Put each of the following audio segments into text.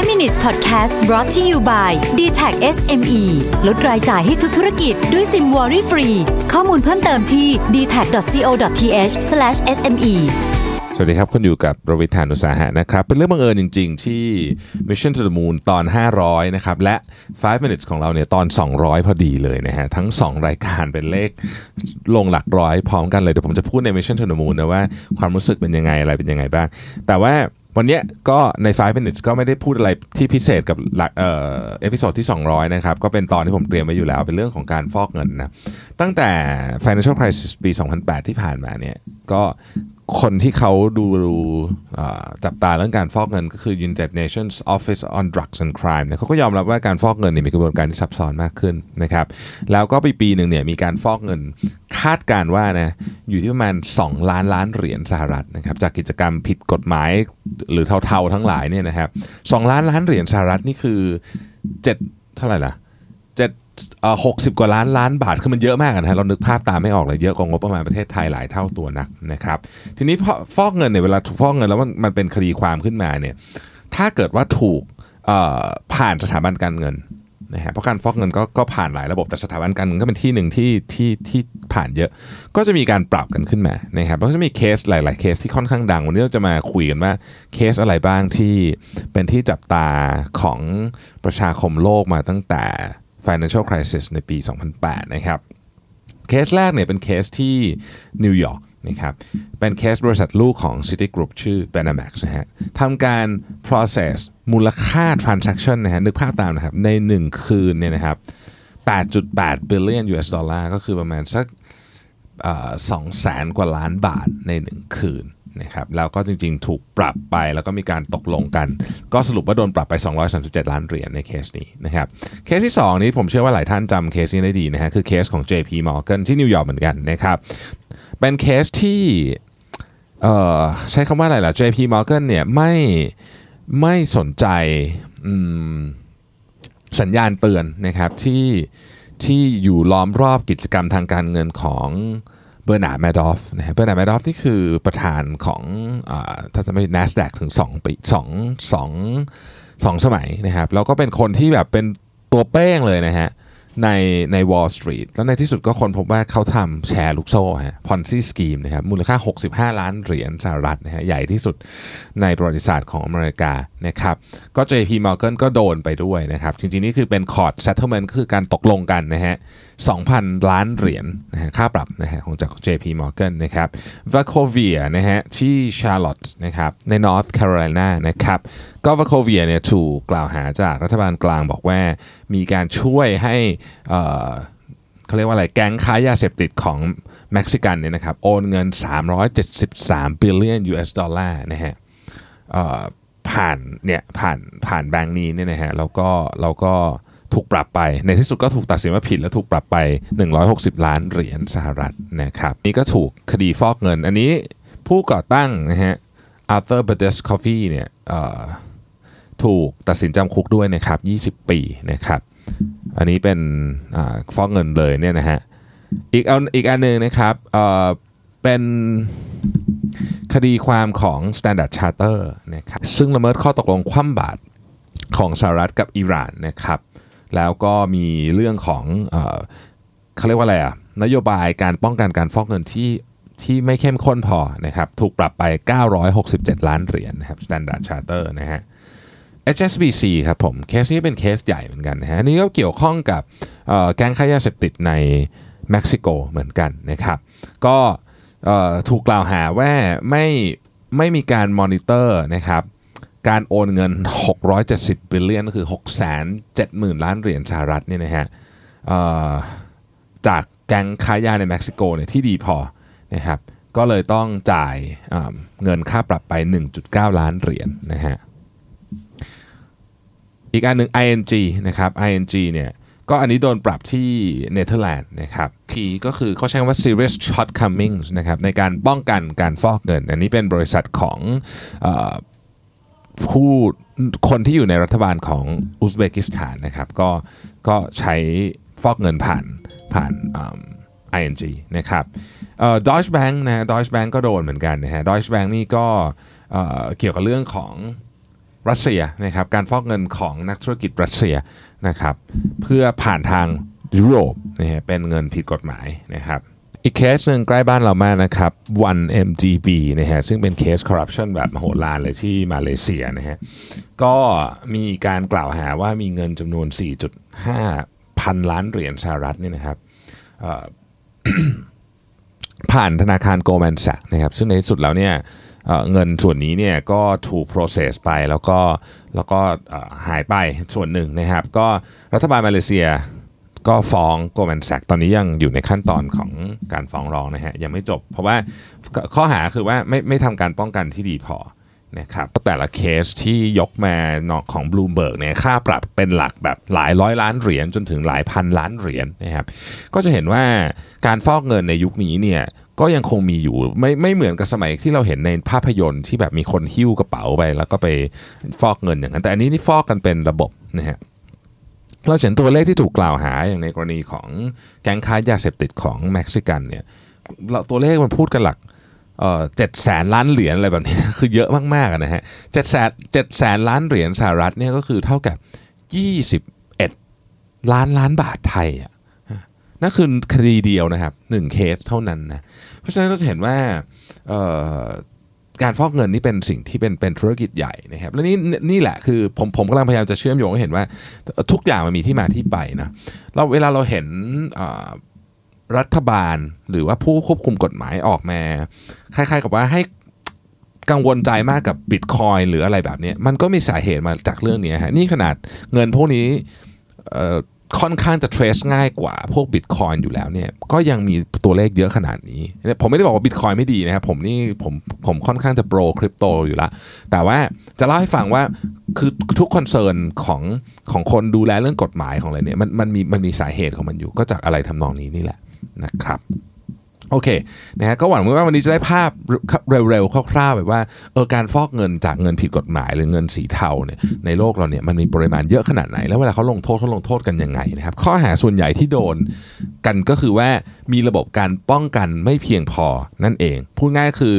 5 minutes podcast brought to you by d t a c SME ลดรายจ่ายให้ทุกธุรกิจด้วยซิมวอรี่ฟรี ข้อมูลเพิ่มเติมที่ d t a c c o t h s m e สวัสดีครับคุณอยู่กับประวิทานุสาหะนะครับ เป็นเรื่องบังเอิญจริง ๆ ที่ Mission to the Moon ตอน 500 นะครับ และ 5 minutes ของเราเนี่ยตอน 200 พอดีเลยนะฮะ ทั้ง 2 รายการเป็นเลขลงหลักร้อยพร้อมกันเลย เดี๋ยวผมจะพูดใน Mission to the Moon นะว่าความรู้สึกเป็นยังไงอะไรเป็นยังไงบ้าง แต่ว่า วันนี้ก็ใน 5 minutes ก็ไม่ได้พูดอะไรที่พิเศษกับหลักเอ่อ episode ที่ 200 นะครับ ก็เป็นตอนที่ผมเตรียมไว้อยู่แล้ว เป็นเรื่องของการฟอกเงินนะ ตั้งแต่ financial crisis ปี 2008 ที่ผ่านมาเนี่ย ก็ คนที่เขาดูจับตาเรื่องการฟอกเงินก็คือ United Nations Office on Drugs and Crime เนี่ยเขาก็ยอมรับว่าการฟอกเงินเนี่ยมีกระบวนการที่ซับซ้อนมากขึ้นนะครับ แล้วก็ปีปีหนึ่งเนี่ยมีการฟอกเงินคาดการว่านะอยู่ที่ประมาณ 2 ล้านล้านเหรียญสหรัฐนะครับจากกิจกรรมผิดกฎหมายหรือเทาๆทั้งหลายเนี่ยนะครับ2ล้านล้านเหรียญสหรัฐนี่คือ 7 เท่าไหร่ล่ะเจ็ด หกสิบกว่าล้านล้านบาทคือมันเยอะมากนะฮะเรานึกภาพตามไม่ออกเลยเยอะกว่างบประมาณประเทศไทยหลายเท่าตัวนักนะครับ ทีนี้ฟอกเงินเนี่ยเวลาฟอกเงินแล้วมันมันเป็นคดีความขึ้นมาเนี่ยถ้าเกิดว่าถูกเอ่อผ่านสถาบันการเงินนะฮะเพราะการฟอกเงินก็ก็ผ่านหลายระบบแต่สถาบันการเงินก็เป็นที่หนึ่งที่ที่ที่ผ่านเยอะ ก็จะมีการปรับกันขึ้นมานะครับแล้วก็จะมีเคสหลาย ๆ เคสที่ค่อนข้างดัง วันนี้เราจะมาคุยกันว่าเคสอะไรบ้างที่เป็นที่จับตาของประชาคมโลกมาตั้งแต่ financial crisis ในปี 2008 นะครับ เคสแรกเนี่ยเป็นเคสที่นิวยอร์กนะครับ เป็นเคสบริษัทลูกของ Citigroup ชื่อ Banamex นะฮะทำการ process มูลค่า transaction นะฮะนึกภาพตามนะครับ ใน 1 คืนเนี่ยนะครับ 8.8 billion US ดอลลาร์ก็คือประมาณสักสองแสนกว่าล้านบาทใน 1 คืน นะครับแล้วก็จริงๆ ถูกปรับไปแล้วก็มีการตกลงกัน ก็สรุปว่าโดนปรับไป 237 ล้านเหรียญในเคสนี้นะครับเคสที่ 2 นี้ผมเชื่อว่าหลายท่านจำเคสนี้ได้ดีนะฮะคือเคสของ JP Morgan ที่นิวยอร์กเหมือนกันนะครับเป็นเคสที่ใช้คำว่าอะไรล่ะ JP Morgan เนี่ยไม่ไม่สนใจสัญญาณเตือนนะครับที่ที่อยู่ล้อมรอบกิจกรรมทางการเงินของ Bernard Madoff นะฮะ Bernard Madoff นี่คือประธานของอถ้าจะไม่ NASDAQ ถึง2ปี2 2 2 สมัยนะครับ แล้วก็เป็นคนที่แบบเป็นตัวเป้งเลยนะฮะในใน Wall Street แล้วในที่สุดก็คนพบว่าเขาทำแชร์ลูกโซ่ฮะ Ponzi Scheme นะครับมูลค่า 65 ล้านเหรียญสหรัฐนะฮะใหญ่ที่สุดในประวัติศาสตร์ของอเมริกานะครับก็ JP Morgan ก็โดนไปด้วยนะครับ จริงๆ นี่คือเป็น Court Settlement คือการตกลงกันนะฮะ 2,000 ล้านเหรียญนะฮะค่าปรับนะฮะของจาก JP Morgan นะครับ Vacovia นะฮะที่ Charlotte นะครับใน North Carolina นะครับก็ Vacovia เนี่ยถูกกล่าวหาจากรัฐบาลกลางบอกว่ามีการช่วยให้เขาเรียกว่าอะไรแก๊งค้ายาเสพติดของเม็กซิกันเนี่ยนะครับโอนเงิน 373 billion US ดอลลาร์นะฮะผ่านเนี่ยผ่านผ่านแบงก์นี้เนี่ยนะฮะแล้วก็แล้วก็ ถูกปรับไป ในที่สุดก็ถูกตัดสินว่าผิดแล้วถูกปรับไป 160 ล้านเหรียญสหรัฐนะครับนี่ก็ถูกคดีฟอกเงิน อันนี้ผู้ก่อตั้งนะฮะ Arthur Budovsky เนี่ยถูกตัดสินจำคุกด้วยนะครับ 20 ปีนะครับอันนี้เป็นฟอกเงินเลยเนี่ยนะฮะอีกอันอีกอันหนึ่งนะครับเป็นคดีความของ Standard Chartered นะครับซึ่งละเมิดข้อตกลงคว่ำบาตรของสหรัฐกับอิหร่านนะครับ แล้วก็มีเรื่องของเอเขาเรียกว่าอะไรอะนโยบายการป้องกันการฟอกเงินที่ที่ไม่เข้มข้นพอนะครับถูกปรับไป 967 ล้านเหรียญนะครับ Standard Chartered นะฮะ HSBC ครับผมเคสนี้เป็นเคสใหญ่เหมือนกันนะฮะนี่ก็เกี่ยวข้องกับแก๊งค้ายาเสพติดในเม็กซิโกเหมือนกันนะครับ ก็ถูกกล่าวหาว่าไม่ไม่มีการมอนิเตอร์นะครับ การโอนเงิน 670 billion ก็คือ 670,000 ล้านเหรียญสหรัฐนี่นะฮะจากแก๊งค้ายาในเม็กซิโกเนี่ยที่ดีพอนะครับก็เลยต้องจ่ายเงินค่าปรับไป 1.9 ล้านเหรียญนนะฮะอีกอันหนึ่ง ING นะครับ ING เนี่ยก็อันนี้โดนปรับที่เนเธอร์แลนด์นะครับคีก็คือเขาใช้คำว่า serious shortcomings นะครับในการป้องกันการฟอกเงิน อันนี้เป็นบริษัทของ ผู้คนที่อยู่ในรัฐบาลของอุซเบกิสถานนะครับก็ก็ใช้ฟอกเงินผ่านผ่าน ING นะครับดอชแบงค์นะดอชแบงค์ก็โดนเหมือนกันนะฮะดอชแบงค์นี่ก็เกี่ยวกับเรื่องของรัสเซียนะครับการฟอกเงินของนักธุรกิจรัสเซียนะครับเพื่อผ่านทางยุโรปนะฮะเป็นเงินผิดกฎหมายนะครับ อีกเคสหนึ่งใกล้บ้านเรามากนะครับ 1MDB นะฮะซึ่งเป็นเคสคอร์รัปชันแบบมโหฬารเลยที่มาเลเซียนะฮะก็มีการกล่าวหาว่ามีเงินจำนวน 4.5 พันล้านเหรียญสหรัฐนี่นะครับผ่านธนาคาร Goldman Sachs นะครับซึ่งในที่สุดแล้วเนี่ยเเงินส่วนนี้เนี่ยก็ถูก process ไปแล้วก็แล้วก็หายไปส่วนหนึ่งนะครับ ก็รัฐบาลมาเลเซีย ก็ฟ้อง Goldman Sachs ตอนนี้ยังอยู่ในขั้นตอนของการฟ้องร้องนะฮะยังไม่จบ เพราะว่าข้อหาคือว่าไม่ไม่ทำการป้องกันที่ดีพอนะครับแต่ละเคสที่ยกมาของบลูเบิร์กเนี่ยค่าปรับเป็นหลักแบบหลายร้อยล้านเหรียญจนถึงหลายพันล้านเหรียญนะครับก็จะเห็นว่าการฟอกเงินในยุคนี้เนี่ยก็ยังคงมีอยู่ไม่ไม่เหมือนกับสมัยที่เราเห็นในภาพยนตร์ที่แบบมีคนหิ้วกระเป๋าไป แล้วก็ไปฟอกเงินอย่างนั้นแต่อันนี้นี่ฟอกกันเป็นระบบนะฮะ เราเห็นตัวเลขที่ถูกกล่าวหาอย่างในกรณีของแก๊งค้ายาเสพติดของเม็กซิกันเนี่ยตัวเลขมันพูดกันหลักเจ็ดแสนล้านเหรียญอะไรแบบนี้คือเยอะมากๆนะฮะเจ็ดแสนเจ็ดแสนล้านเหรียญสหรัฐเนี่ยก็คือเท่ากับยี่สิบเอ็ดล้านล้านบาทไทยอะนั่นคือคดีเดียวนะครับหนึ่งเคสเท่านั้นนะเพราะฉะนั้นเราจะเห็นว่า การฟอกเงินนี่เป็นสิ่งที่เป็นเป็นธุรกิจใหญ่นะครับและนี่นี่แหละคือผมผมกำลังพยายามจะเชื่อมโยงให้เห็นว่าทุกอย่างมันมีที่มาที่ไปนะเราเวลาเราเห็นรัฐบาลหรือว่าผู้ควบคุมกฎหมายออกมาคล้ายๆกับว่าให้กังวลใจมากกับบิตคอยหรืออะไรแบบนี้มันก็มีสาเหตุมาจากเรื่องนี้ฮะนี่ขนาดเงินพวกนี้ ค่อนข้างจะ trace ง่ายกว่าพวกบิตคอยอยู่แล้วเนี่ยก็ยังมีตัวเลขเยอะขนาดนี้ ผมไม่ได้บอกว่าบิตคอยไม่ดีนะครับผมนี่ผมผมค่อนข้างจะโปรคริปโตอยู่ละแต่ว่าจะเล่าให้ฟังว่าคือทุกคอนเซิร์นของของคนดูแลเรื่องกฎหมายของอะไรเนี่ยมันมันมีมันมีสาเหตุของมันอยู่ก็จากอะไรทำนองนี้นี่แหละนะครับ โอเคนะฮะก็หวังว่าวันนี้จะได้ภาพเร็วๆคร่าวๆแบบว่าเออการฟอกเงินจากเงินผิดกฎหมาย หรือเงินสีเทาเนี่ยในโลกเราเนี่ยมันมีปริมาณเยอะขนาดไหน แล้วเวลาเขาลงโทษเขาลงโทษกันยังไงนะครับข้อหาส่วนใหญ่ที่โดนกันก็คือว่ามีระบบการป้องกันไม่เพียงพอนั่นเอง พูดง่ายคือ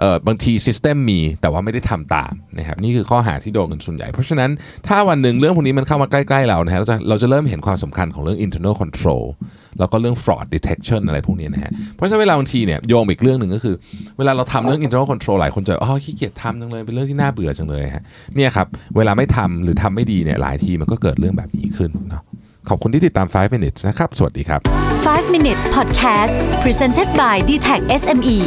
เออบางทีซิสเต็มมีแต่ว่าไม่ได้ทำตามนะครับนี่คือข้อหาที่โดนกันส่วนใหญ่ เพราะฉะนั้นถ้าวันหนึ่งเรื่องพวกนี้มันเข้ามาใกล้ๆเรานะฮะเราจะเราจะเริ่มเห็นความสำคัญของเรื่อง internal control แล้วก็เรื่อง fraud detection อะไรพวกนี้นะฮะเพราะฉะนั้นเวลาบางทีเนี่ยโยงอีกเรื่องหนึ่งก็คือ เวลาเราทำเรื่อง internal control หลายคนจะอ๋อขี้เกียจทำจังเลยเป็นเรื่องที่น่าเบื่อจังเลยฮะเนี่ยครับเวลาไม่ทำหรือทำไม่ดีเนี่ยหลายทีมันก็เกิดเรื่องแบบนี้ขึ้นเนาะขอบคุณที่ติดตาม 5 minutes นะครับ สวัสดีครับ 5 minutes podcast presented by d t e c h SME